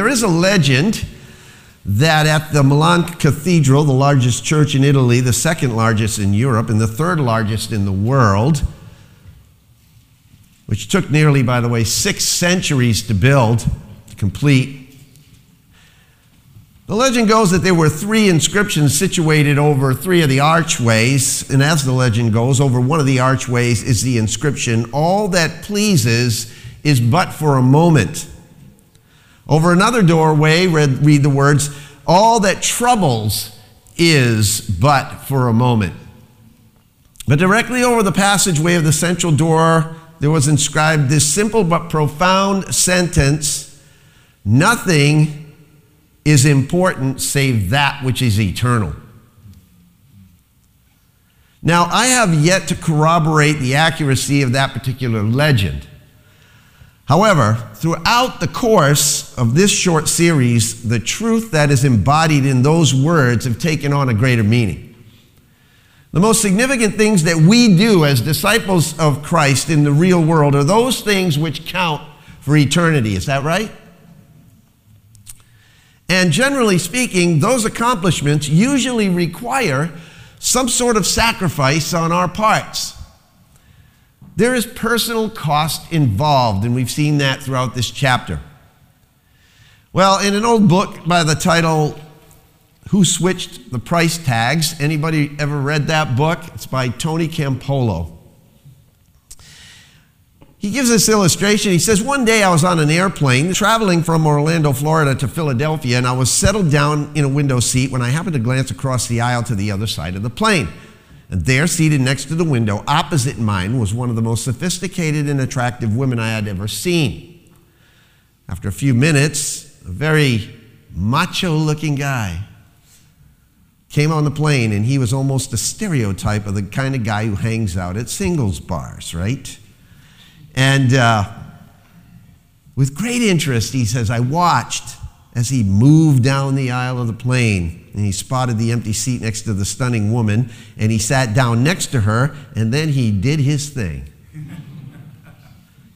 there is a legend that at the Milan Cathedral, the largest church in Italy, the second largest in Europe, and the third largest in the world, which took nearly, by the way, six centuries to build, to complete. The legend goes that there were three inscriptions situated over three of the archways, and as the legend goes, over one of the archways is the inscription All that pleases is but for a moment. Over another doorway, read, read the words, All that troubles is but for a moment. But directly over the passageway of the central door, there was inscribed this simple but profound sentence Nothing is important save that which is eternal. Now, I have yet to corroborate the accuracy of that particular legend. However, throughout the course of this short series, the truth that is embodied in those words have taken on a greater meaning. The most significant things that we do as disciples of Christ in the real world are those things which count for eternity. Is that right? And generally speaking, those accomplishments usually require some sort of sacrifice on our parts. There is personal cost involved, and we've seen that throughout this chapter. Well, in an old book by the title Who Switched the Price Tags, anybody ever read that book? It's by Tony Campolo. He gives this illustration. He says, One day I was on an airplane traveling from Orlando, Florida to Philadelphia, and I was settled down in a window seat when I happened to glance across the aisle to the other side of the plane. There, seated next to the window, opposite mine, was one of the most sophisticated and attractive women I had ever seen. After a few minutes, a very macho looking guy came on the plane, and he was almost a stereotype of the kind of guy who hangs out at singles bars, right? And uh, with great interest, he says, I watched as he moved down the aisle of the plane and he spotted the empty seat next to the stunning woman and he sat down next to her and then he did his thing.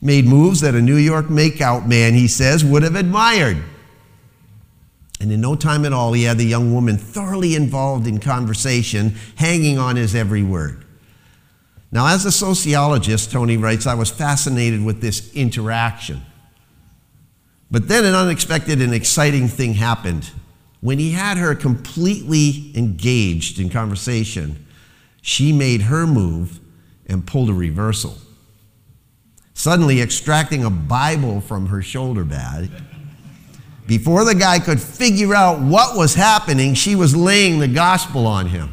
Made moves that a New York makeout man, he says, would have admired. And in no time at all, he had the young woman thoroughly involved in conversation, hanging on his every word. Now, as a sociologist, Tony writes, I was fascinated with this interaction. But then an unexpected and exciting thing happened. When he had her completely engaged in conversation, she made her move and pulled a reversal. Suddenly, extracting a Bible from her shoulder bag, before the guy could figure out what was happening, she was laying the gospel on him.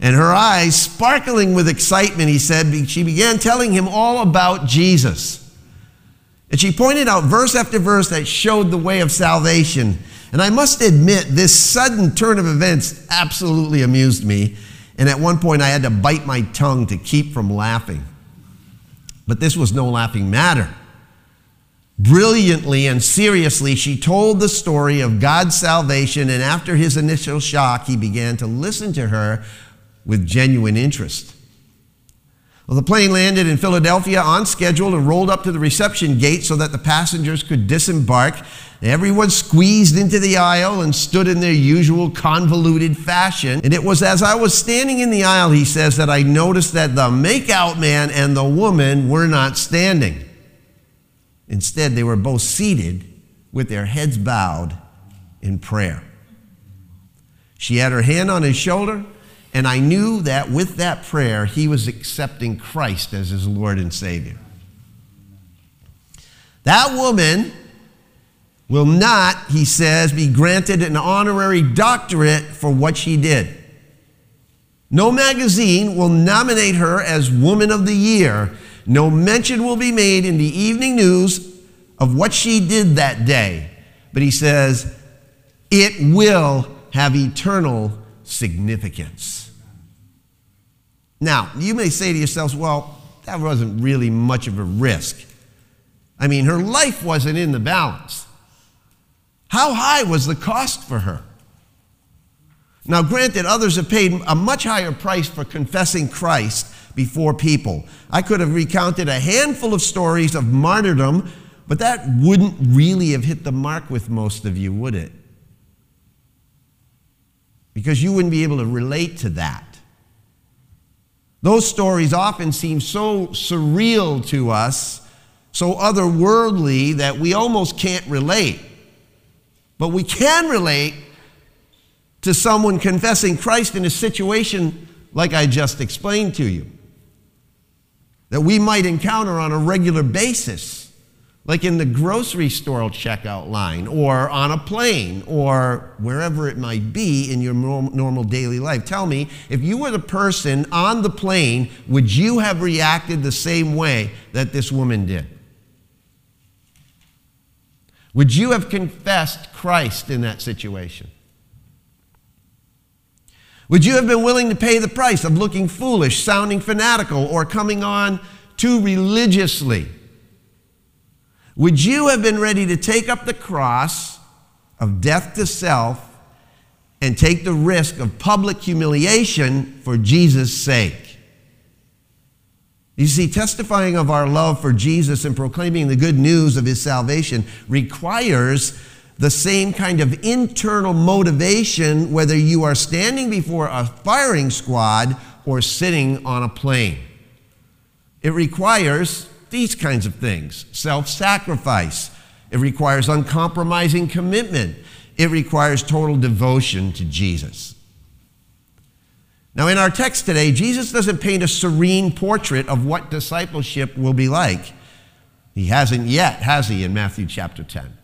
And her eyes sparkling with excitement, he said, she began telling him all about Jesus. And she pointed out verse after verse that showed the way of salvation and I must admit, this sudden turn of events absolutely amused me. And at one point, I had to bite my tongue to keep from laughing. But this was no laughing matter. Brilliantly and seriously, she told the story of God's salvation, and after his initial shock, he began to listen to her with genuine interest. Well, the plane landed in Philadelphia on schedule and rolled up to the reception gate so that the passengers could disembark. Everyone squeezed into the aisle and stood in their usual convoluted fashion. And it was as I was standing in the aisle, he says, that I noticed that the makeout man and the woman were not standing. Instead, they were both seated with their heads bowed in prayer. She had her hand on his shoulder and I knew that with that prayer, he was accepting Christ as his Lord and Savior. That woman will not, he says, be granted an honorary doctorate for what she did. No magazine will nominate her as Woman of the Year. No mention will be made in the evening news of what she did that day. But he says, it will have eternal significance. Now, you may say to yourselves, well, that wasn't really much of a risk. I mean, her life wasn't in the balance. How high was the cost for her? Now, granted, others have paid a much higher price for confessing Christ before people. I could have recounted a handful of stories of martyrdom But that wouldn't really have hit the mark with most of you, would it? Because you wouldn't be able to relate to that. Those stories often seem so surreal to us, so otherworldly, that we almost can't relate. But we can relate to someone confessing Christ in a situation like I just explained to you, that we might encounter on a regular basis like in the grocery store checkout line or on a plane or wherever it might be in your normal daily life. Tell me, if you were the person on the plane, would you have reacted the same way that this woman did? Would you have confessed Christ in that situation? Would you have been willing to pay the price of looking foolish, sounding fanatical, or coming on too religiously? Would you have been ready to take up the cross of death to self and take the risk of public humiliation for Jesus' sake? You see, testifying of our love for Jesus and proclaiming the good news of his salvation requires the same kind of internal motivation whether you are standing before a firing squad or sitting on a plane. It requires these kinds of things self sacrifice. It requires uncompromising commitment. It requires total devotion to Jesus. Now, in our text today, Jesus doesn't paint a serene portrait of what discipleship will be like. He hasn't yet, has he, in Matthew chapter 10?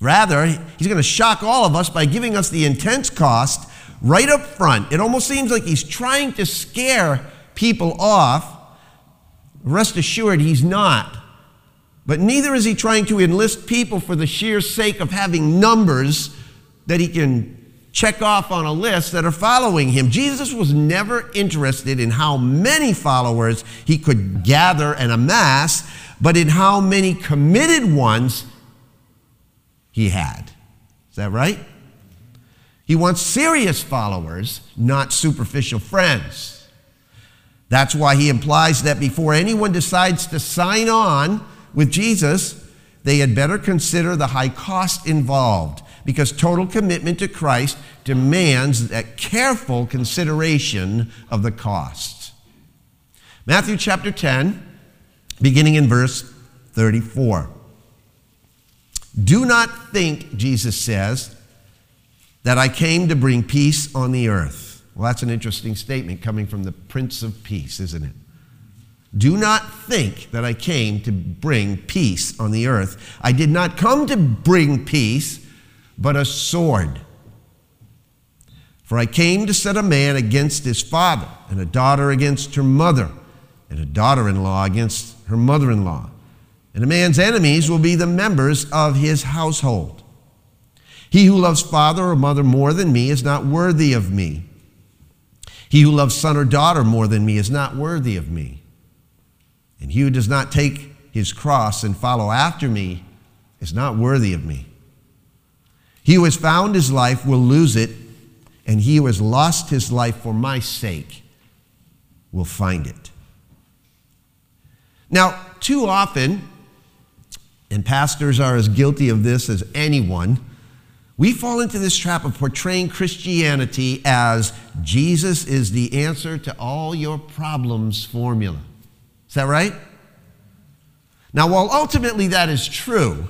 Rather, he's going to shock all of us by giving us the intense cost right up front. It almost seems like he's trying to scare people off Rest assured, he's not. But neither is he trying to enlist people for the sheer sake of having numbers that he can check off on a list that are following him. Jesus was never interested in how many followers he could gather and amass, but in how many committed ones he had. Is that right? He wants serious followers, not superficial friends. That's why he implies that before anyone decides to sign on with Jesus, they had better consider the high cost involved because total commitment to Christ demands that careful consideration of the cost. Matthew chapter 10, beginning in verse 34. Do not think, Jesus says, that I came to bring peace on the earth. Well, that's an interesting statement coming from the Prince of Peace, isn't it? Do not think that I came to bring peace on the earth. I did not come to bring peace, but a sword. For I came to set a man against his father, and a daughter against her mother, and a daughter in law against her mother in law. And a man's enemies will be the members of his household. He who loves father or mother more than me is not worthy of me. He who loves son or daughter more than me is not worthy of me. And he who does not take his cross and follow after me is not worthy of me. He who has found his life will lose it, and he who has lost his life for my sake will find it. Now, too often, and pastors are as guilty of this as anyone, we fall into this trap of portraying Christianity as Jesus is the answer to all your problems formula. Is that right? Now, while ultimately that is true,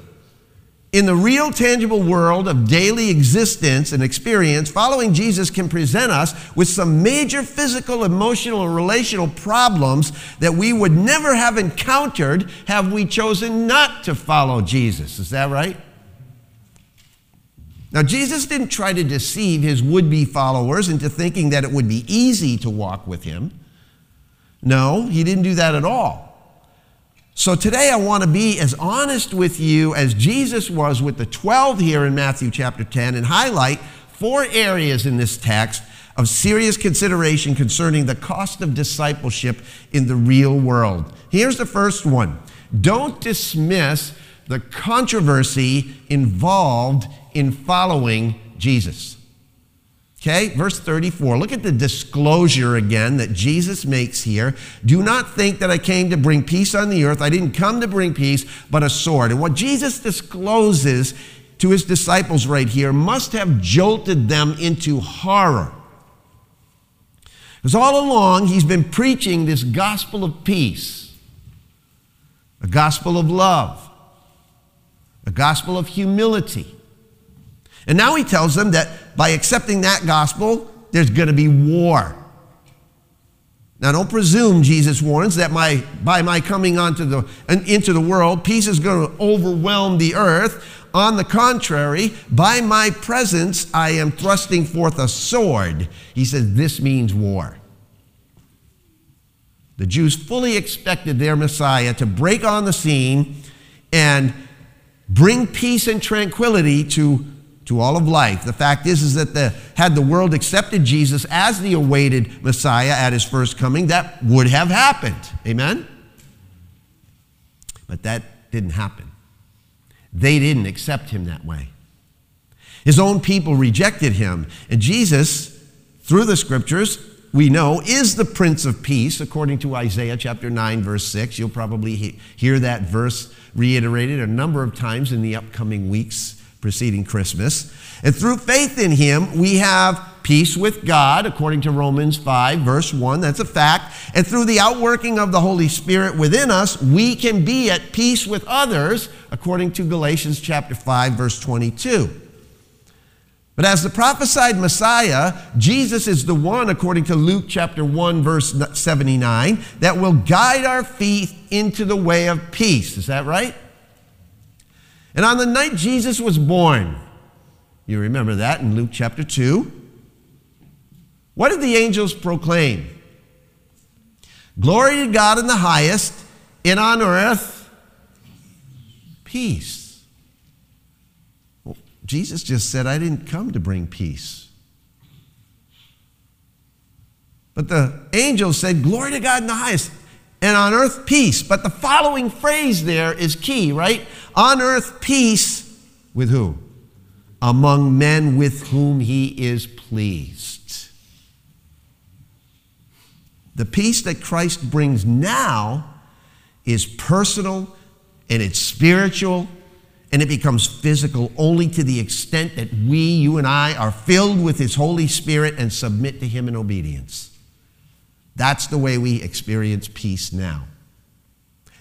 in the real tangible world of daily existence and experience, following Jesus can present us with some major physical, emotional, and relational problems that we would never have encountered have we chosen not to follow Jesus. Is that right? Now, Jesus didn't try to deceive his would be followers into thinking that it would be easy to walk with him. No, he didn't do that at all. So today I want to be as honest with you as Jesus was with the 12 here in Matthew chapter 10 and highlight four areas in this text of serious consideration concerning the cost of discipleship in the real world. Here's the first one don't dismiss the controversy involved in following Jesus. Okay, verse 34. Look at the disclosure again that Jesus makes here. Do not think that I came to bring peace on the earth. I didn't come to bring peace, but a sword. And what Jesus discloses to his disciples right here must have jolted them into horror. Because all along, he's been preaching this gospel of peace, a gospel of love, a gospel of humility. And now he tells them that by accepting that gospel, there's going to be war. Now, don't presume, Jesus warns, that my, by my coming onto the, into the world, peace is going to overwhelm the earth. On the contrary, by my presence, I am thrusting forth a sword. He says, This means war. The Jews fully expected their Messiah to break on the scene and bring peace and tranquility to to all of life. The fact is, is that the, had the world accepted Jesus as the awaited Messiah at his first coming, that would have happened. Amen? But that didn't happen. They didn't accept him that way. His own people rejected him. And Jesus, through the scriptures, we know, is the Prince of Peace, according to Isaiah chapter 9, verse 6. You'll probably hear that verse reiterated a number of times in the upcoming weeks preceding Christmas. And through faith in him, we have peace with God, according to Romans 5, verse 1. That's a fact. And through the outworking of the Holy Spirit within us, we can be at peace with others, according to Galatians chapter 5, verse 22. But as the prophesied Messiah, Jesus is the one, according to Luke chapter 1, verse 79, that will guide our feet into the way of peace. Is that right? And on the night Jesus was born, you remember that in Luke chapter 2. What did the angels proclaim? Glory to God in the highest, and on earth, peace. Well, Jesus just said, I didn't come to bring peace. But the angels said, Glory to God in the highest, and on earth peace. But the following phrase there is key, right? On earth peace with who? Among men with whom he is pleased. The peace that Christ brings now is personal and it's spiritual and it becomes physical only to the extent that we, you and I, are filled with His Holy Spirit and submit to Him in obedience. That's the way we experience peace now.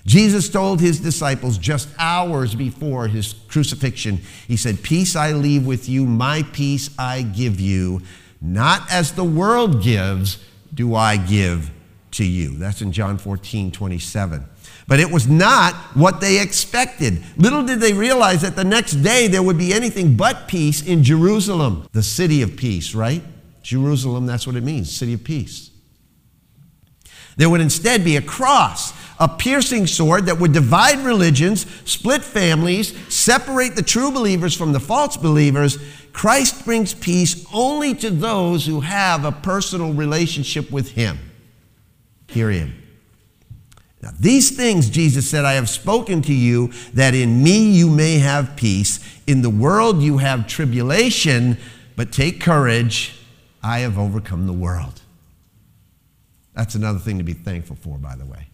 Jesus told his disciples just hours before his crucifixion, he said, Peace I leave with you, my peace I give you. Not as the world gives, do I give to you. That's in John 14, 27. But it was not what they expected. Little did they realize that the next day there would be anything but peace in Jerusalem, the city of peace, right? Jerusalem, that's what it means, city of peace. There would instead be a cross, a piercing sword that would divide religions, split families, separate the true believers from the false believers. Christ brings peace only to those who have a personal relationship with Him. Period. Now, these things, Jesus said, I have spoken to you that in me you may have peace. In the world you have tribulation, but take courage. I have overcome the world. That's another thing to be thankful for, by the way.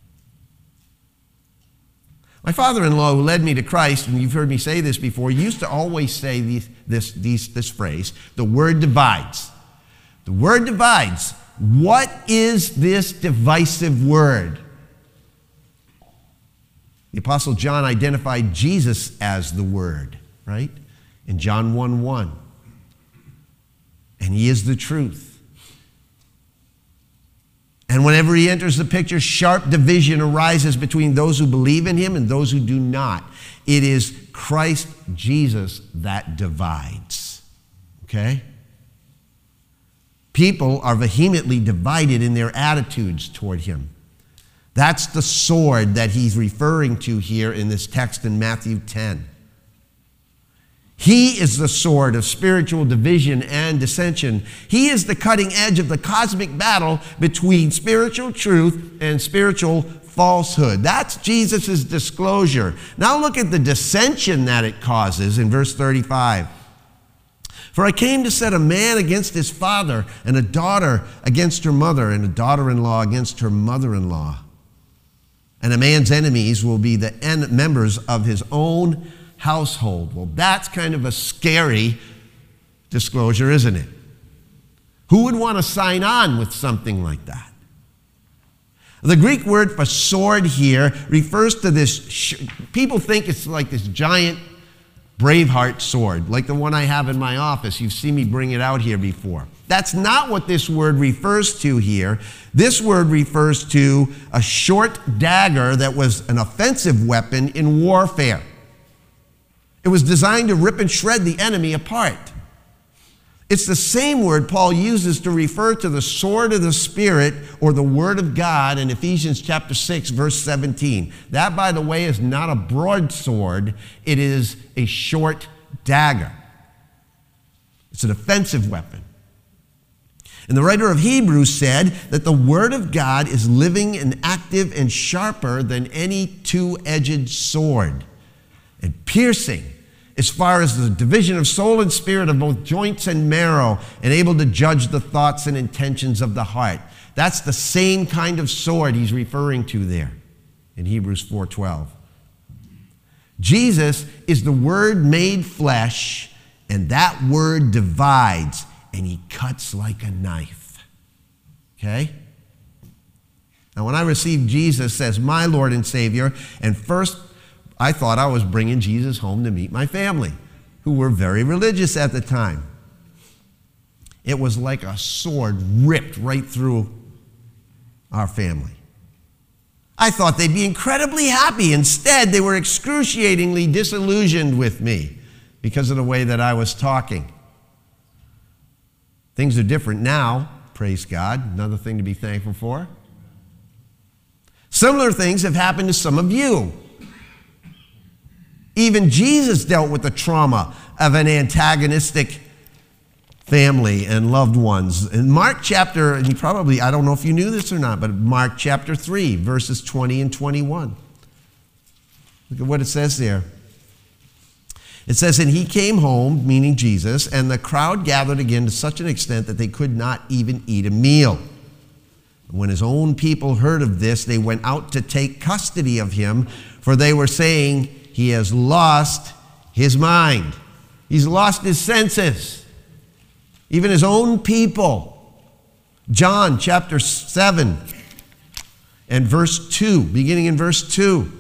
My father in law, who led me to Christ, and you've heard me say this before, used to always say these, this, these, this phrase the word divides. The word divides. What is this divisive word? The Apostle John identified Jesus as the Word, right? In John 1 1. And He is the truth. And whenever he enters the picture, sharp division arises between those who believe in him and those who do not. It is Christ Jesus that divides. Okay? People are vehemently divided in their attitudes toward him. That's the sword that he's referring to here in this text in Matthew 10. He is the sword of spiritual division and dissension. He is the cutting edge of the cosmic battle between spiritual truth and spiritual falsehood. That's Jesus' disclosure. Now look at the dissension that it causes in verse 35. For I came to set a man against his father, and a daughter against her mother, and a daughter in law against her mother in law. And a man's enemies will be the en- members of his own household. Well, that's kind of a scary disclosure, isn't it? Who would want to sign on with something like that? The Greek word for sword here refers to this. People think it's like this giant Braveheart sword, like the one I have in my office. You've seen me bring it out here before. That's not what this word refers to here. This word refers to a short dagger that was an offensive weapon in warfare. It was designed to rip and shred the enemy apart. It's the same word Paul uses to refer to the sword of the Spirit or the Word of God in Ephesians chapter 6, verse 17. That, by the way, is not a broadsword, it is a short dagger. It's an offensive weapon. And the writer of Hebrews said that the Word of God is living and active and sharper than any two edged sword and piercing as far as the division of soul and spirit of both joints and marrow, and able to judge the thoughts and intentions of the heart. That's the same kind of sword he's referring to there in Hebrews 4:12. Jesus is the word made flesh, and that word divides, and he cuts like a knife. Okay? Now, when I received Jesus as my Lord and Savior, and first I thought I was bringing Jesus home to meet my family, who were very religious at the time. It was like a sword ripped right through our family. I thought they'd be incredibly happy. Instead, they were excruciatingly disillusioned with me because of the way that I was talking. Things are different now, praise God. Another thing to be thankful for. Similar things have happened to some of you. Even Jesus dealt with the trauma of an antagonistic family and loved ones. In Mark chapter, and you probably, I don't know if you knew this or not, but Mark chapter 3, verses 20 and 21. Look at what it says there. It says, And he came home, meaning Jesus, and the crowd gathered again to such an extent that they could not even eat a meal. When his own people heard of this, they went out to take custody of him, for they were saying, he has lost his mind. He's lost his senses. Even his own people. John chapter 7 and verse 2, beginning in verse 2.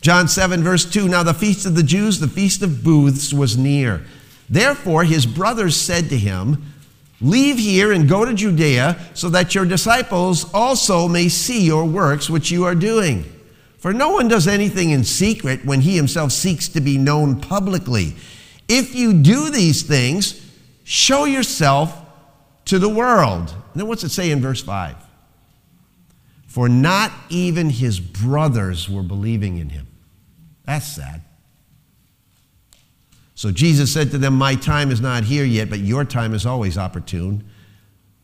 John 7, verse 2 Now the feast of the Jews, the feast of booths, was near. Therefore his brothers said to him, Leave here and go to Judea so that your disciples also may see your works which you are doing. For no one does anything in secret when he himself seeks to be known publicly. If you do these things, show yourself to the world. And then what's it say in verse 5? For not even his brothers were believing in him. That's sad. So Jesus said to them, My time is not here yet, but your time is always opportune.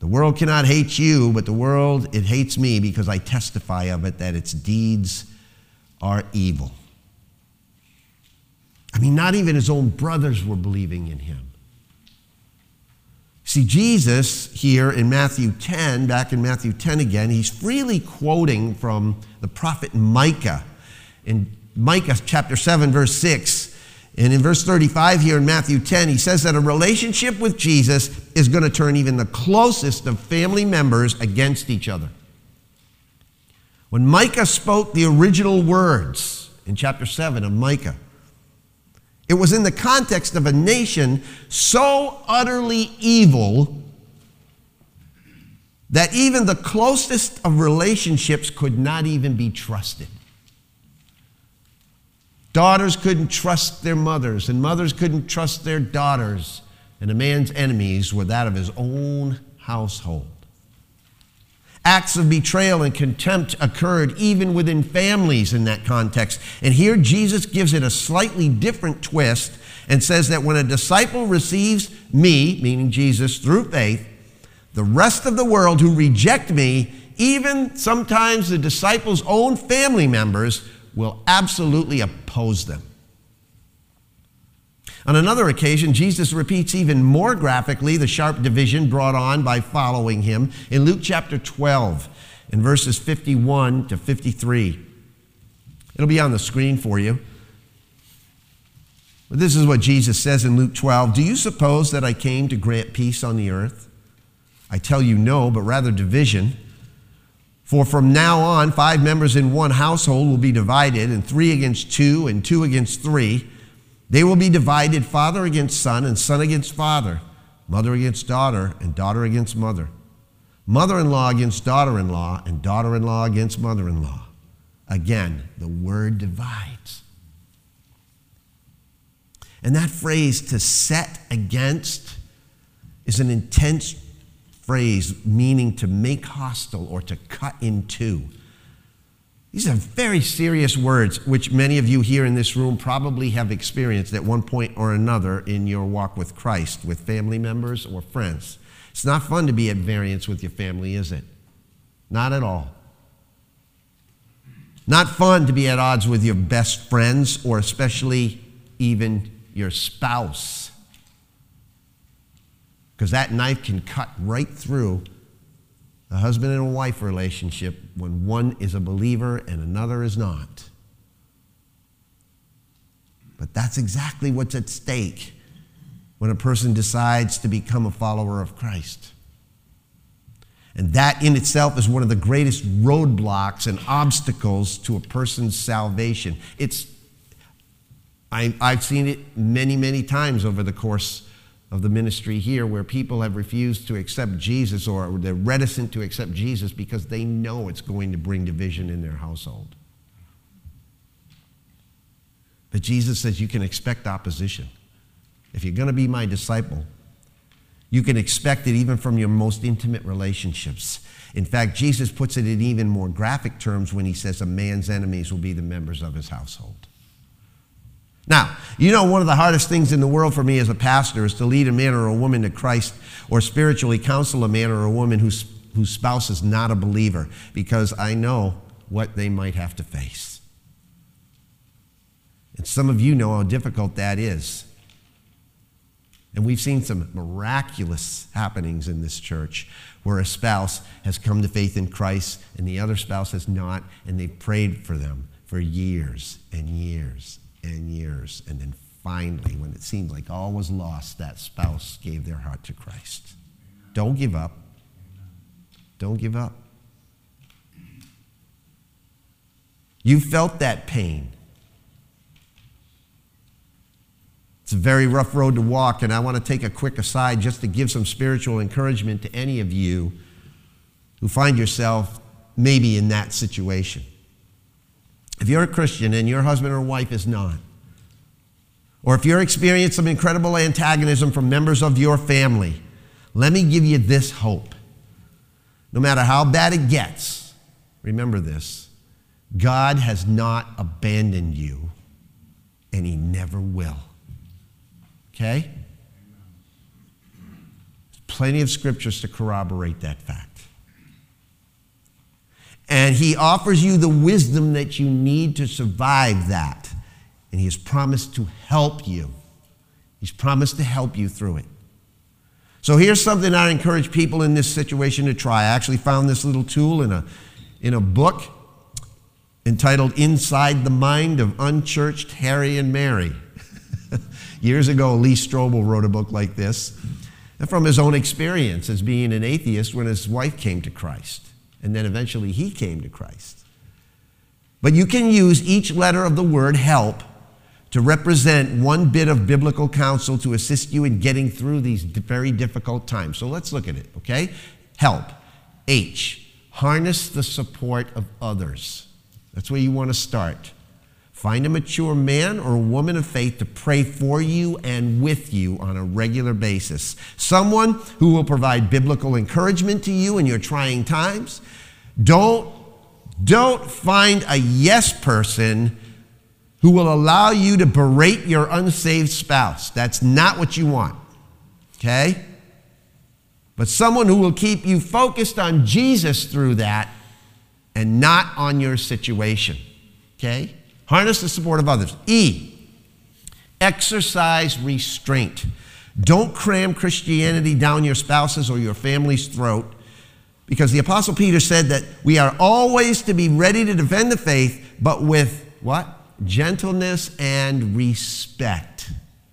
The world cannot hate you, but the world, it hates me because I testify of it that its deeds are evil. I mean, not even his own brothers were believing in him. See, Jesus here in Matthew 10, back in Matthew 10 again, he's freely quoting from the prophet Micah. In Micah chapter 7, verse 6, and in verse 35 here in Matthew 10, he says that a relationship with Jesus is going to turn even the closest of family members against each other. When Micah spoke the original words in chapter 7 of Micah, it was in the context of a nation so utterly evil that even the closest of relationships could not even be trusted. Daughters couldn't trust their mothers, and mothers couldn't trust their daughters, and a man's enemies were that of his own household. Acts of betrayal and contempt occurred even within families in that context. And here Jesus gives it a slightly different twist and says that when a disciple receives me, meaning Jesus, through faith, the rest of the world who reject me, even sometimes the disciples' own family members, will absolutely oppose them. On another occasion, Jesus repeats even more graphically the sharp division brought on by following him in Luke chapter 12, in verses 51 to 53. It'll be on the screen for you. But this is what Jesus says in Luke 12 Do you suppose that I came to grant peace on the earth? I tell you no, but rather division. For from now on, five members in one household will be divided, and three against two, and two against three. They will be divided father against son, and son against father, mother against daughter, and daughter against mother, mother in law against daughter in law, and daughter in law against mother in law. Again, the word divides. And that phrase, to set against, is an intense phrase meaning to make hostile or to cut in two. These are very serious words, which many of you here in this room probably have experienced at one point or another in your walk with Christ, with family members or friends. It's not fun to be at variance with your family, is it? Not at all. Not fun to be at odds with your best friends or especially even your spouse. Because that knife can cut right through a husband and a wife relationship when one is a believer and another is not. But that's exactly what's at stake when a person decides to become a follower of Christ. And that in itself is one of the greatest roadblocks and obstacles to a person's salvation. It's, I, have seen it many, many times over the course of the ministry here where people have refused to accept Jesus or they're reticent to accept Jesus because they know it's going to bring division in their household. But Jesus says you can expect opposition. If you're going to be my disciple, you can expect it even from your most intimate relationships. In fact, Jesus puts it in even more graphic terms when he says a man's enemies will be the members of his household. Now, you know, one of the hardest things in the world for me as a pastor is to lead a man or a woman to Christ or spiritually counsel a man or a woman whose, whose spouse is not a believer because I know what they might have to face. And some of you know how difficult that is. And we've seen some miraculous happenings in this church where a spouse has come to faith in Christ and the other spouse has not, and they've prayed for them for years and years and years. And then finally, when it seemed like all was lost, that spouse gave their heart to Christ. Don't give up. Don't give up. You felt that pain. It's a very rough road to walk, and I want to take a quick aside just to give some spiritual encouragement to any of you who find yourself maybe in that situation. If you're a Christian and your husband or wife is not, or if you're experiencing some incredible antagonism from members of your family, let me give you this hope. No matter how bad it gets, remember this God has not abandoned you, and He never will. Okay? There's plenty of scriptures to corroborate that fact. And He offers you the wisdom that you need to survive that. And He has promised to help you. He's promised to help you through it. So here's something I encourage people in this situation to try. I actually found this little tool in a, in a book entitled Inside the Mind of Unchurched Harry and Mary. Years ago, Lee Strobel wrote a book like this from his own experience as being an atheist when his wife came to Christ and then eventually he came to Christ. But you can use each letter of the word help to represent one bit of biblical counsel to assist you in getting through these very difficult times. So let's look at it, okay? Help. H. Harness the support of others. That's where you want to start. Find a mature man or woman of faith to pray for you and with you on a regular basis. Someone who will provide biblical encouragement to you in your trying times. Don't, don't find a yes person who will allow you to berate your unsaved spouse. That's not what you want. Okay? But someone who will keep you focused on Jesus through that and not on your situation. Okay? Harness the support of others. E, exercise restraint. Don't cram Christianity down your spouse's or your family's throat because the Apostle Peter said that we are always to be ready to defend the faith, but with what? Gentleness and respect.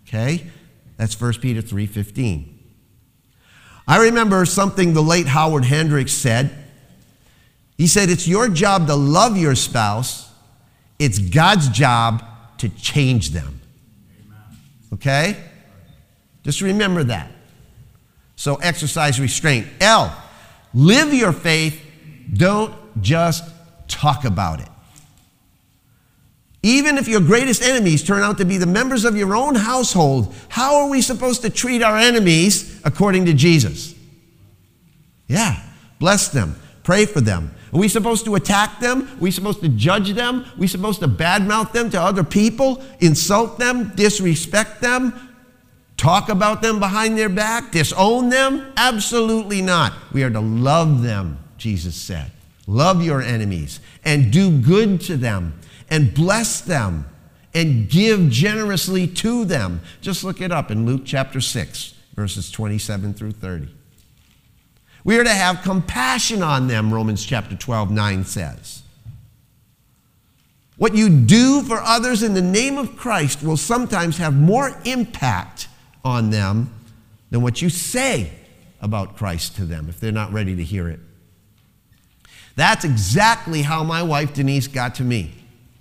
Okay? That's 1 Peter 3:15. I remember something the late Howard Hendricks said. He said, It's your job to love your spouse, it's God's job to change them. Okay? Just remember that. So exercise restraint. L, live your faith, don't just talk about it. Even if your greatest enemies turn out to be the members of your own household, how are we supposed to treat our enemies according to Jesus? Yeah, bless them, pray for them. Are we supposed to attack them? Are we supposed to judge them? Are we supposed to badmouth them to other people, insult them, disrespect them, talk about them behind their back, disown them? Absolutely not. We are to love them, Jesus said. Love your enemies and do good to them and bless them and give generously to them. Just look it up in Luke chapter 6, verses 27 through 30. We are to have compassion on them, Romans chapter 12, 9 says. What you do for others in the name of Christ will sometimes have more impact on them than what you say about Christ to them if they're not ready to hear it. That's exactly how my wife Denise got to me.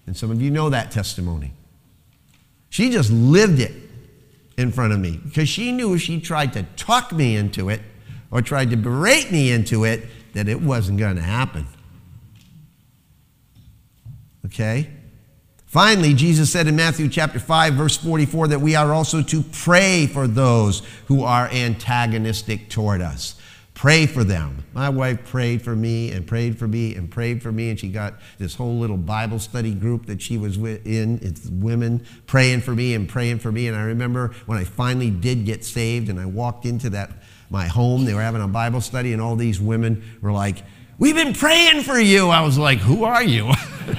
And some of you know that testimony. She just lived it in front of me because she knew if she tried to talk me into it or tried to berate me into it, that it wasn't going to happen. Okay? Finally, Jesus said in Matthew chapter 5 verse 44 that we are also to pray for those who are antagonistic toward us. Pray for them. My wife prayed for me and prayed for me and prayed for me, and she got this whole little Bible study group that she was in. It's women praying for me and praying for me. And I remember when I finally did get saved and I walked into that my home, they were having a Bible study, and all these women were like, We've been praying for you. I was like, Who are you?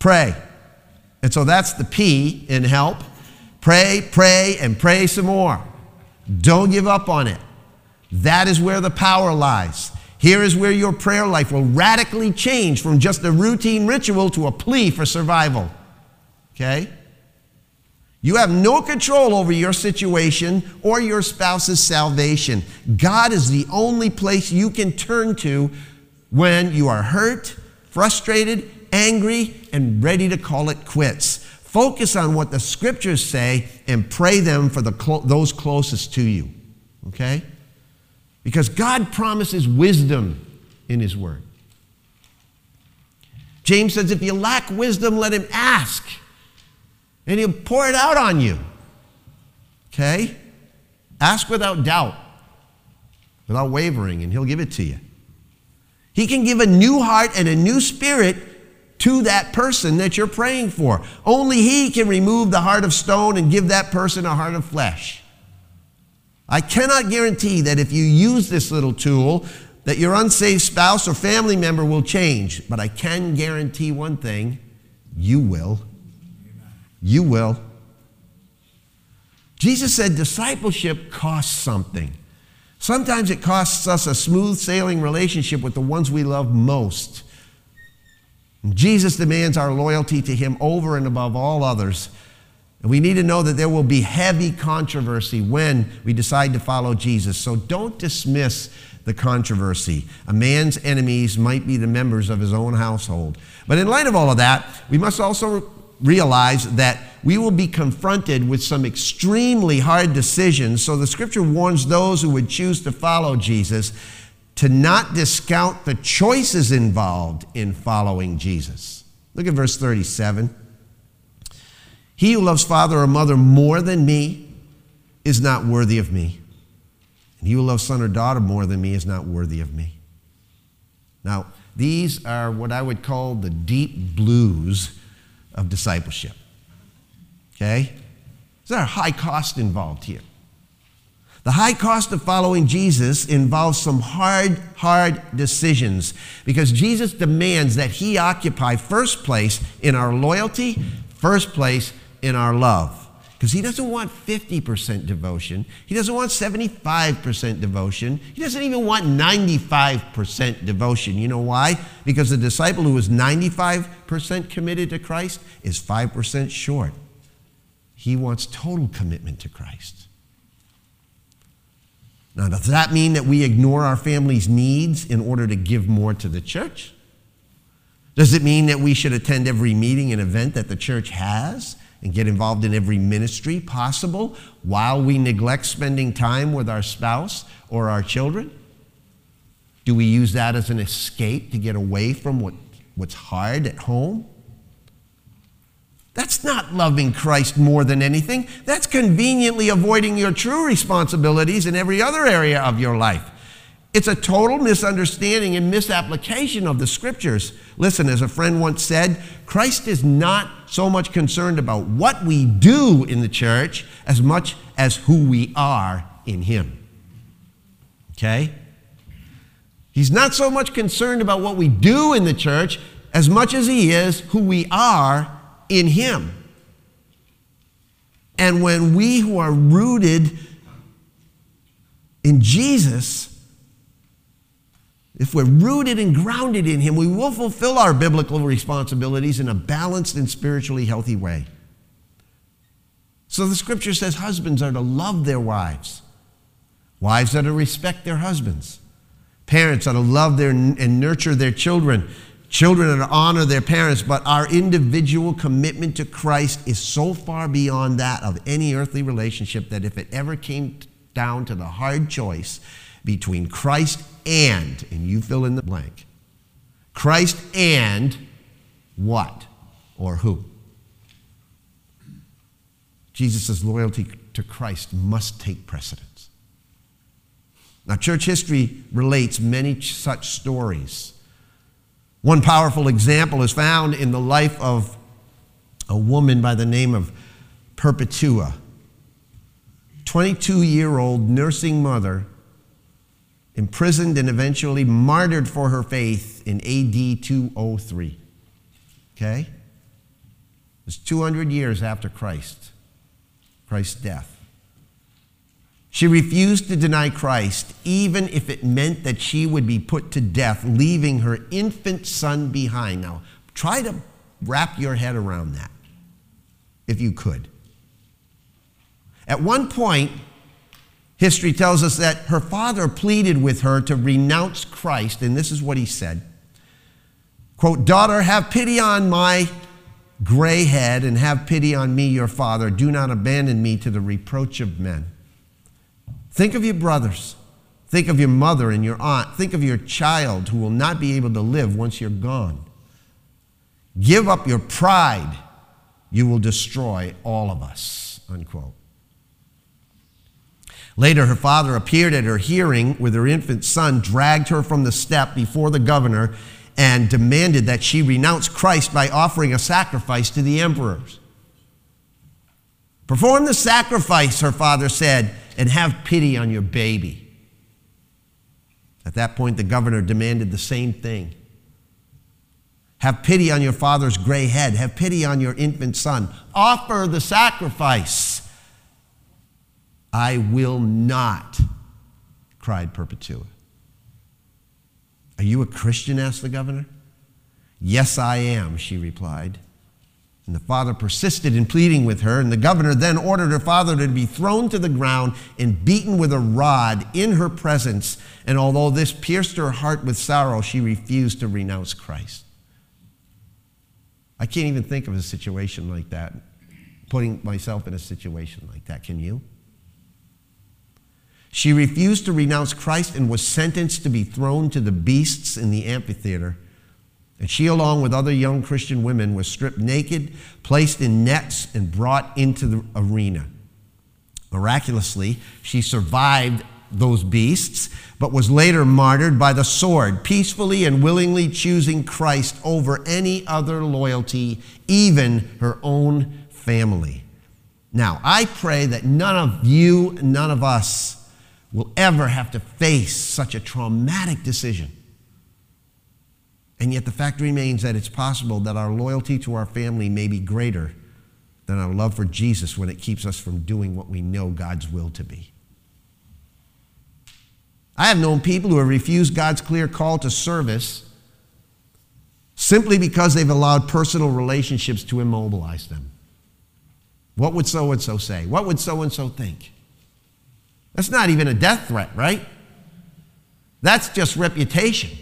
pray. And so that's the P in help. Pray, pray, and pray some more. Don't give up on it. That is where the power lies. Here is where your prayer life will radically change from just a routine ritual to a plea for survival. Okay? You have no control over your situation or your spouse's salvation. God is the only place you can turn to when you are hurt, frustrated, angry, and ready to call it quits. Focus on what the scriptures say and pray them for the those closest to you. Okay? Because God promises wisdom in His Word. James says, if you lack wisdom, let him ask, and he'll pour it out on you. Okay? Ask without doubt, without wavering, and he'll give it to you. He can give a new heart and a new spirit to that person that you're praying for. Only He can remove the heart of stone and give that person a heart of flesh. I cannot guarantee that if you use this little tool, that your unsaved spouse or family member will change. But I can guarantee one thing you will. You will. Jesus said discipleship costs something. Sometimes it costs us a smooth sailing relationship with the ones we love most. Jesus demands our loyalty to him over and above all others. And we need to know that there will be heavy controversy when we decide to follow Jesus. So don't dismiss the controversy. A man's enemies might be the members of his own household. But in light of all of that, we must also realize that we will be confronted with some extremely hard decisions. So the scripture warns those who would choose to follow Jesus to not discount the choices involved in following Jesus. Look at verse 37. He who loves father or mother more than me is not worthy of me. And he who loves son or daughter more than me is not worthy of me. Now, these are what I would call the deep blues of discipleship. Okay? There's a high cost involved here. The high cost of following Jesus involves some hard, hard decisions because Jesus demands that he occupy first place in our loyalty, first place in our love. Because he doesn't want 50% devotion. He doesn't want 75% devotion. He doesn't even want 95% devotion. You know why? Because the disciple who is 95% committed to Christ is 5% short. He wants total commitment to Christ. Now, does that mean that we ignore our family's needs in order to give more to the church? Does it mean that we should attend every meeting and event that the church has and get involved in every ministry possible while we neglect spending time with our spouse or our children? Do we use that as an escape to get away from what, what's hard at home? That's not loving Christ more than anything. That's conveniently avoiding your true responsibilities in every other area of your life. It's a total misunderstanding and misapplication of the scriptures. Listen, as a friend once said, Christ is not so much concerned about what we do in the church as much as who we are in Him. Okay? He's not so much concerned about what we do in the church as much as He is who we are in Him. And when we who are rooted in Jesus, if we're rooted and grounded in Him, we will fulfill our biblical responsibilities in a balanced and spiritually healthy way. So the scripture says husbands are to love their wives, wives are to respect their husbands, parents are to love their, and nurture their children, Children honor their parents, but our individual commitment to Christ is so far beyond that of any earthly relationship that if it ever came down to the hard choice between Christ and, and you fill in the blank, Christ and what or who? Jesus' loyalty to Christ must take precedence. Now, church history relates many such stories one powerful example is found in the life of a woman by the name of Perpetua, 22 year old nursing mother, imprisoned and eventually martyred for her faith in AD 203. Okay? It was 200 years after Christ, Christ's death. She refused to deny Christ, even if it meant that she would be put to death, leaving her infant son behind. Now, try to wrap your head around that, if you could. At one point, history tells us that her father pleaded with her to renounce Christ, and this is what he said quote, Daughter, have pity on my gray head, and have pity on me, your father. Do not abandon me to the reproach of men. Think of your brothers. Think of your mother and your aunt. Think of your child who will not be able to live once you're gone. Give up your pride. You will destroy all of us. Unquote. Later, her father appeared at her hearing with her infant son, dragged her from the step before the governor, and demanded that she renounce Christ by offering a sacrifice to the emperors. Perform the sacrifice, her father said and have pity on your baby. At that point, the governor demanded the same thing. Have pity on your father's gray head. Have pity on your infant son. Offer the sacrifice. I will not, cried Perpetua. Are you a Christian? asked the governor. Yes, I am, she replied. And the father persisted in pleading with her, and the governor then ordered her father to be thrown to the ground and beaten with a rod in her presence. And although this pierced her heart with sorrow, she refused to renounce Christ. I can't even think of a situation like that, putting myself in a situation like that. Can you? She refused to renounce Christ and was sentenced to be thrown to the beasts in the amphitheater and she, along with other young Christian women, was stripped naked, placed in nets, and brought into the arena. Miraculously, she survived those beasts, but was later martyred by the sword, peacefully and willingly choosing Christ over any other loyalty, even her own family. Now, I pray that none of you, none of us will ever have to face such a traumatic decision. And yet, the fact remains that it's possible that our loyalty to our family may be greater than our love for Jesus when it keeps us from doing what we know God's will to be. I have known people who have refused God's clear call to service simply because they've allowed personal relationships to immobilize them. What would so and so say? What would so and so think? That's not even a death threat, right? That's just reputation.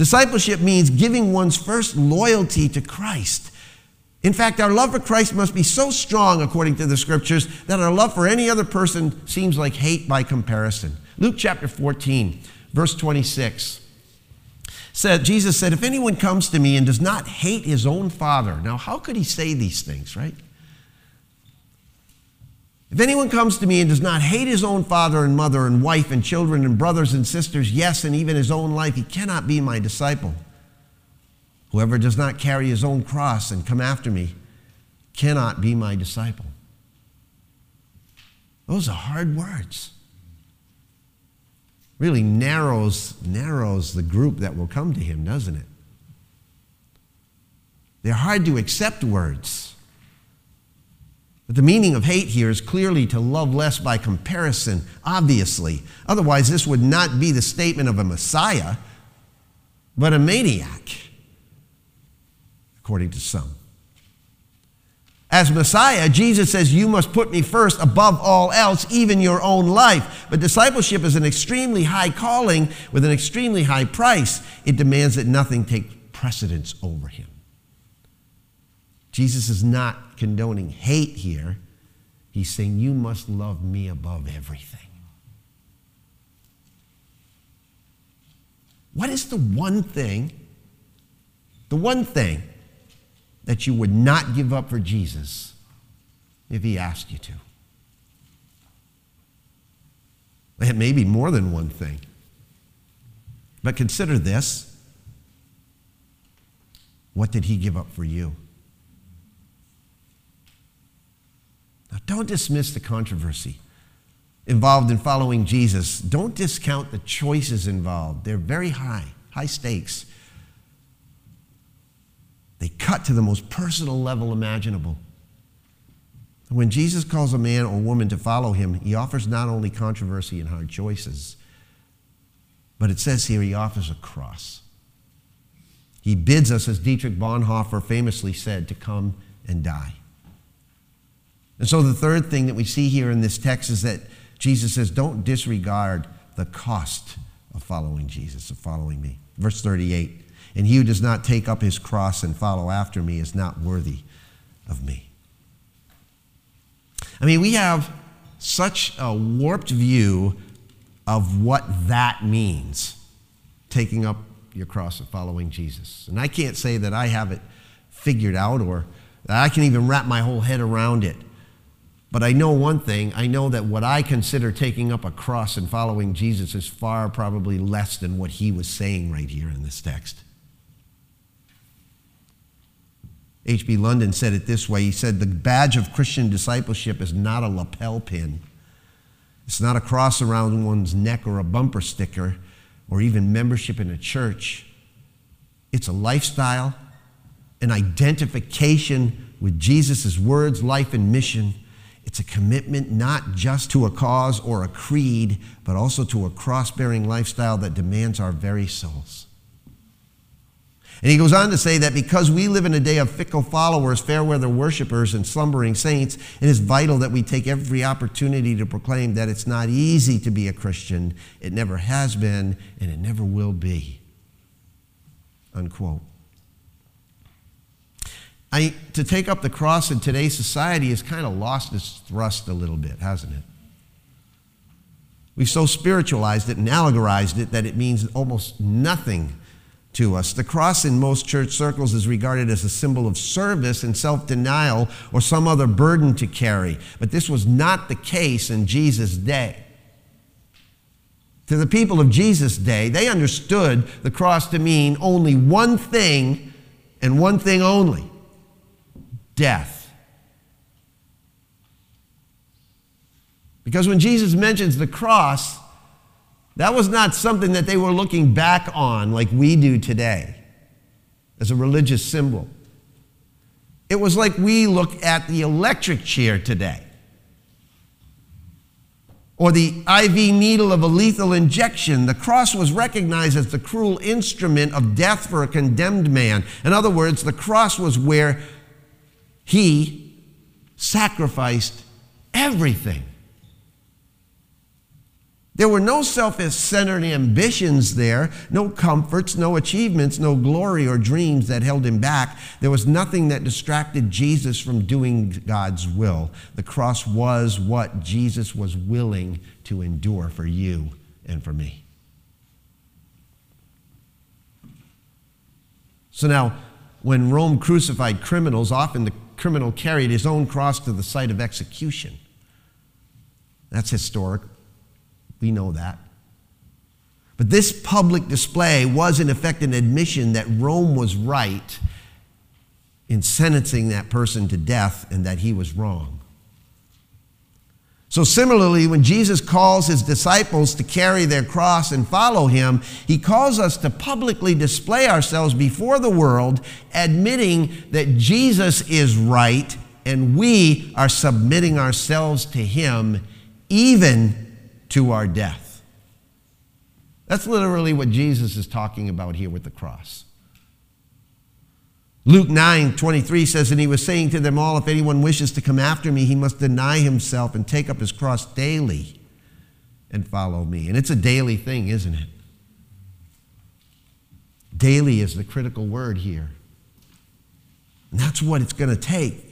Discipleship means giving one's first loyalty to Christ. In fact, our love for Christ must be so strong, according to the scriptures, that our love for any other person seems like hate by comparison. Luke chapter 14, verse 26 said, Jesus said, If anyone comes to me and does not hate his own father, now how could he say these things, right? If anyone comes to me and does not hate his own father and mother and wife and children and brothers and sisters, yes, and even his own life, he cannot be my disciple. Whoever does not carry his own cross and come after me cannot be my disciple. Those are hard words. Really narrows, narrows the group that will come to him, doesn't it? They're hard to accept words. But the meaning of hate here is clearly to love less by comparison, obviously. Otherwise, this would not be the statement of a Messiah, but a maniac according to some. As Messiah, Jesus says, You must put me first above all else, even your own life. But discipleship is an extremely high calling with an extremely high price. It demands that nothing take precedence over him. Jesus is not condoning hate here. He's saying, You must love me above everything. What is the one thing, the one thing that you would not give up for Jesus if he asked you to? It may be more than one thing. But consider this. What did he give up for you? Now, don't dismiss the controversy involved in following Jesus. Don't discount the choices involved. They're very high, high stakes. They cut to the most personal level imaginable. When Jesus calls a man or woman to follow him, he offers not only controversy and hard choices, but it says here he offers a cross. He bids us, as Dietrich Bonhoeffer famously said, to come and die. And so the third thing that we see here in this text is that Jesus says, don't disregard the cost of following Jesus, of following me. Verse 38 and he who does not take up his cross and follow after me is not worthy of me. I mean, we have such a warped view of what that means, taking up your cross and following Jesus. And I can't say that I have it figured out or that I can even wrap my whole head around it. But I know one thing I know that what I consider taking up a cross and following Jesus is far probably less than what he was saying right here in this text. H.B. London said it this way He said, The badge of Christian discipleship is not a lapel pin, it's not a cross around one's neck or a bumper sticker or even membership in a church. It's a lifestyle, an identification with Jesus' words, life, and mission. It's a commitment not just to a cause or a creed, but also to a cross bearing lifestyle that demands our very souls. And he goes on to say that because we live in a day of fickle followers, fair weather worshipers, and slumbering saints, it is vital that we take every opportunity to proclaim that it's not easy to be a Christian. It never has been, and it never will be. Unquote. I, to take up the cross in today's society has kind of lost its thrust a little bit, hasn't it? We've so spiritualized it and allegorized it that it means almost nothing to us. The cross in most church circles is regarded as a symbol of service and self denial or some other burden to carry. But this was not the case in Jesus' day. To the people of Jesus' day, they understood the cross to mean only one thing and one thing only death. Because when Jesus mentions the cross, that was not something that they were looking back on like we do today as a religious symbol. It was like we look at the electric chair today or the IV needle of a lethal injection. The cross was recognized as the cruel instrument of death for a condemned man. In other words, the cross was where he sacrificed everything. There were no self centered ambitions there, no comforts, no achievements, no glory or dreams that held him back. There was nothing that distracted Jesus from doing God's will. The cross was what Jesus was willing to endure for you and for me. So now, when Rome crucified criminals, often the criminal carried his own cross to the site of execution. That's historic. We know that. But this public display was, in effect, an admission that Rome was right in sentencing that person to death and that he was wrong. So, similarly, when Jesus calls his disciples to carry their cross and follow him, he calls us to publicly display ourselves before the world, admitting that Jesus is right and we are submitting ourselves to him, even to our death. That's literally what Jesus is talking about here with the cross. Luke 9 23 says, And he was saying to them all, If anyone wishes to come after me, he must deny himself and take up his cross daily and follow me. And it's a daily thing, isn't it? Daily is the critical word here. And that's what it's going to take.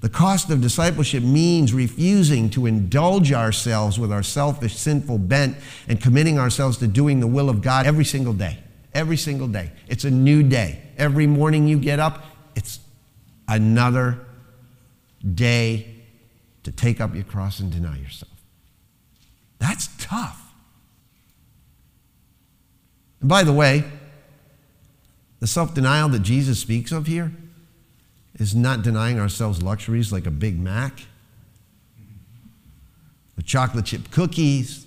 The cost of discipleship means refusing to indulge ourselves with our selfish, sinful bent and committing ourselves to doing the will of God every single day. Every single day. It's a new day. Every morning you get up, it's another day to take up your cross and deny yourself. That's tough. And by the way, the self denial that Jesus speaks of here is not denying ourselves luxuries like a Big Mac, the chocolate chip cookies,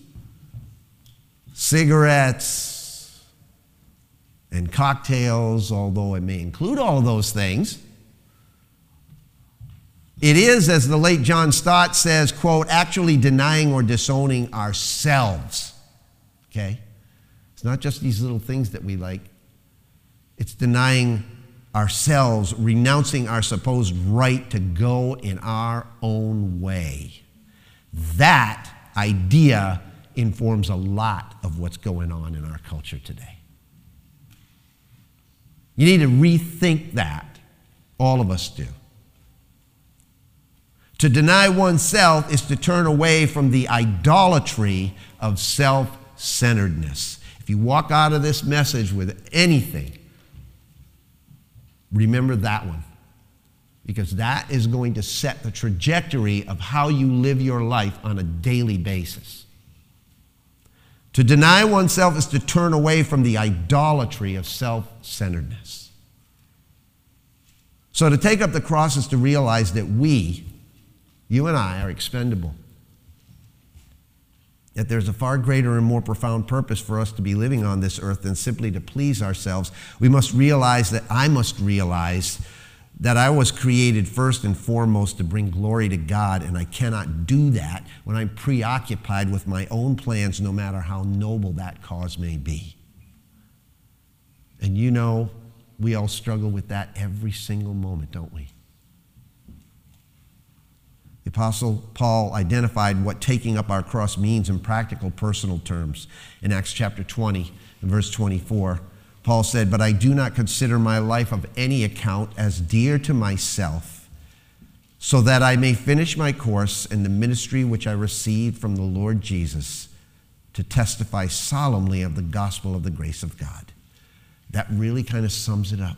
cigarettes, and cocktails, although it may include all those things. It is, as the late John Stott says, quote, actually denying or disowning ourselves. Okay? It's not just these little things that we like, it's denying ourselves, renouncing our supposed right to go in our own way. That idea informs a lot of what's going on in our culture today. You need to rethink that. All of us do. To deny oneself is to turn away from the idolatry of self centeredness. If you walk out of this message with anything, Remember that one. Because that is going to set the trajectory of how you live your life on a daily basis. To deny oneself is to turn away from the idolatry of self centeredness. So to take up the cross is to realize that we, you and I, are expendable. That there's a far greater and more profound purpose for us to be living on this earth than simply to please ourselves. We must realize that I must realize that I was created first and foremost to bring glory to God, and I cannot do that when I'm preoccupied with my own plans, no matter how noble that cause may be. And you know, we all struggle with that every single moment, don't we? The Apostle Paul identified what taking up our cross means in practical, personal terms. In Acts chapter 20, and verse 24, Paul said, But I do not consider my life of any account as dear to myself, so that I may finish my course in the ministry which I received from the Lord Jesus to testify solemnly of the gospel of the grace of God. That really kind of sums it up.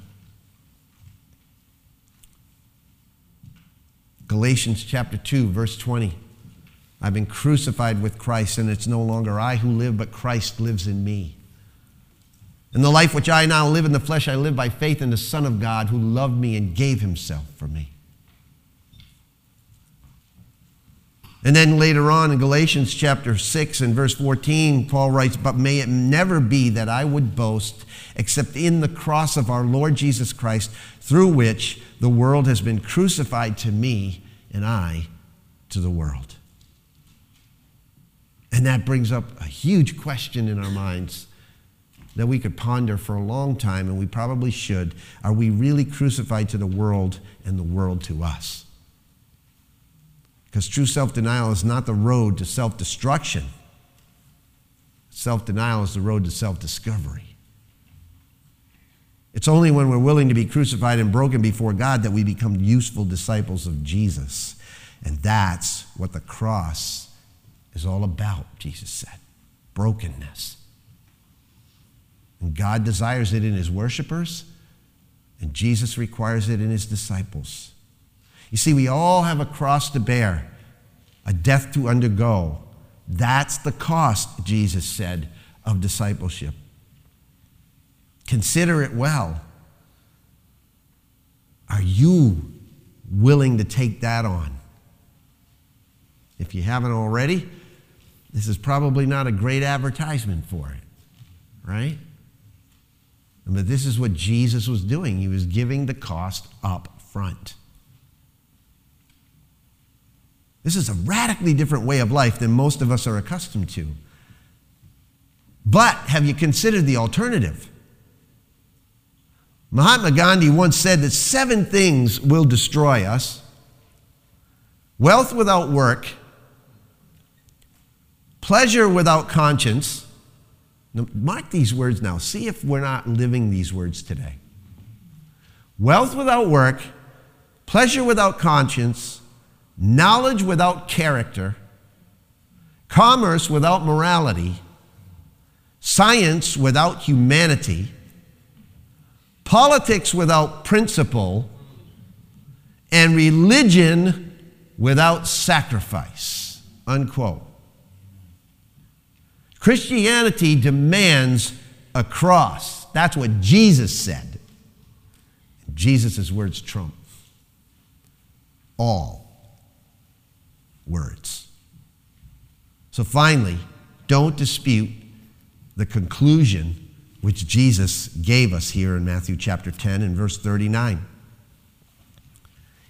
Galatians chapter 2, verse 20. I've been crucified with Christ, and it's no longer I who live, but Christ lives in me. And the life which I now live in the flesh, I live by faith in the Son of God who loved me and gave himself for me. And then later on in Galatians chapter 6 and verse 14, Paul writes, But may it never be that I would boast except in the cross of our Lord Jesus Christ, through which the world has been crucified to me and I to the world. And that brings up a huge question in our minds that we could ponder for a long time, and we probably should. Are we really crucified to the world and the world to us? Because true self denial is not the road to self destruction, self denial is the road to self discovery. It's only when we're willing to be crucified and broken before God that we become useful disciples of Jesus. And that's what the cross is all about, Jesus said brokenness. And God desires it in his worshipers, and Jesus requires it in his disciples. You see, we all have a cross to bear, a death to undergo. That's the cost, Jesus said, of discipleship. Consider it well. Are you willing to take that on? If you haven't already, this is probably not a great advertisement for it, right? But this is what Jesus was doing. He was giving the cost up front. This is a radically different way of life than most of us are accustomed to. But have you considered the alternative? Mahatma Gandhi once said that seven things will destroy us wealth without work, pleasure without conscience. Mark these words now. See if we're not living these words today. Wealth without work, pleasure without conscience, knowledge without character, commerce without morality, science without humanity, politics without principle, and religion without sacrifice. Unquote. Christianity demands a cross. That's what Jesus said. Jesus' words trump all words. So finally, don't dispute the conclusion which Jesus gave us here in Matthew chapter 10 and verse 39.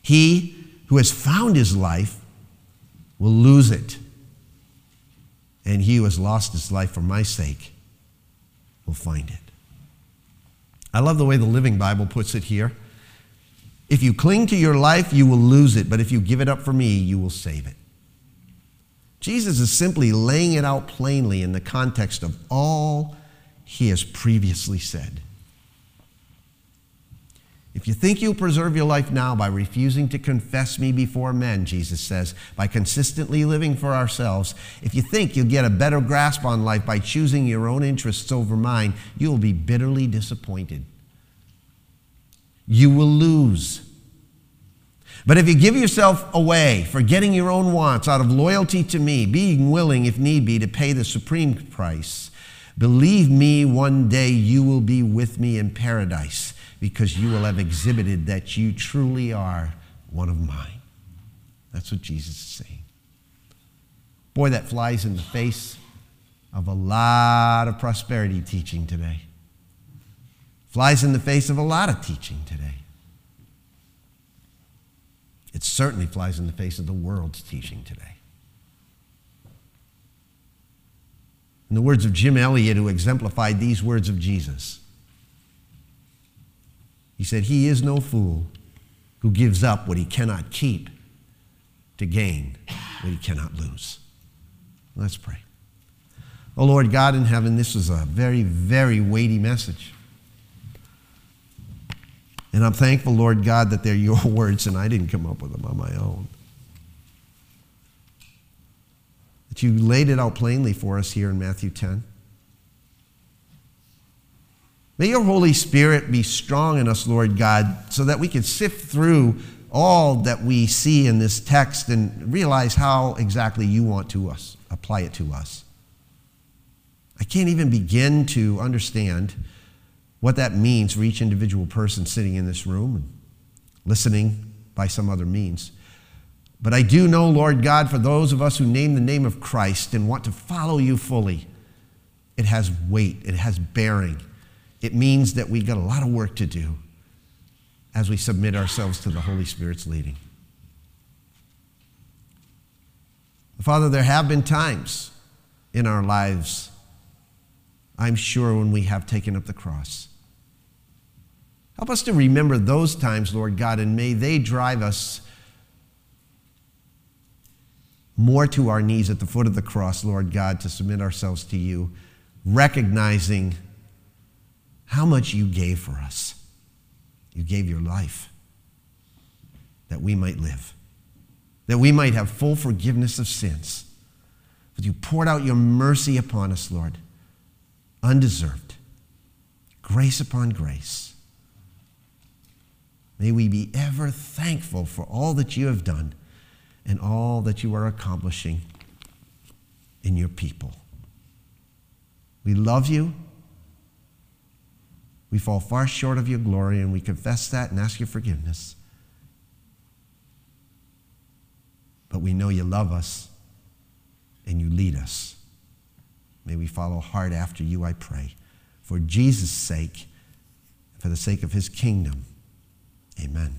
He who has found his life will lose it and he who has lost his life for my sake will find it. I love the way the Living Bible puts it here. If you cling to your life, you will lose it, but if you give it up for me, you will save it. Jesus is simply laying it out plainly in the context of all he has previously said. If you think you'll preserve your life now by refusing to confess me before men, Jesus says, by consistently living for ourselves, if you think you'll get a better grasp on life by choosing your own interests over mine, you will be bitterly disappointed. You will lose. But if you give yourself away, forgetting your own wants out of loyalty to me, being willing, if need be, to pay the supreme price, believe me, one day you will be with me in paradise because you will have exhibited that you truly are one of mine. That's what Jesus is saying. Boy, that flies in the face of a lot of prosperity teaching today. Flies in the face of a lot of teaching today. It certainly flies in the face of the world's teaching today. In the words of Jim Elliot, who exemplified these words of Jesus, he said, He is no fool who gives up what he cannot keep to gain what he cannot lose. Let's pray. Oh Lord God in heaven, this is a very, very weighty message. And I'm thankful, Lord God, that they're your words and I didn't come up with them on my own. That you laid it out plainly for us here in Matthew 10. May your Holy Spirit be strong in us, Lord God, so that we can sift through all that we see in this text and realize how exactly you want to us, apply it to us. I can't even begin to understand what that means for each individual person sitting in this room and listening by some other means. But I do know, Lord God, for those of us who name the name of Christ and want to follow you fully, it has weight, it has bearing. It means that we've got a lot of work to do as we submit ourselves to the Holy Spirit's leading. Father, there have been times in our lives, I'm sure, when we have taken up the cross. Help us to remember those times, Lord God, and may they drive us more to our knees at the foot of the cross, Lord God, to submit ourselves to you, recognizing how much you gave for us. You gave your life that we might live, that we might have full forgiveness of sins. That you poured out your mercy upon us, Lord, undeserved, grace upon grace. May we be ever thankful for all that you have done and all that you are accomplishing in your people. We love you. We fall far short of your glory, and we confess that and ask your forgiveness. But we know you love us and you lead us. May we follow hard after you, I pray. For Jesus' sake, for the sake of his kingdom. Amen.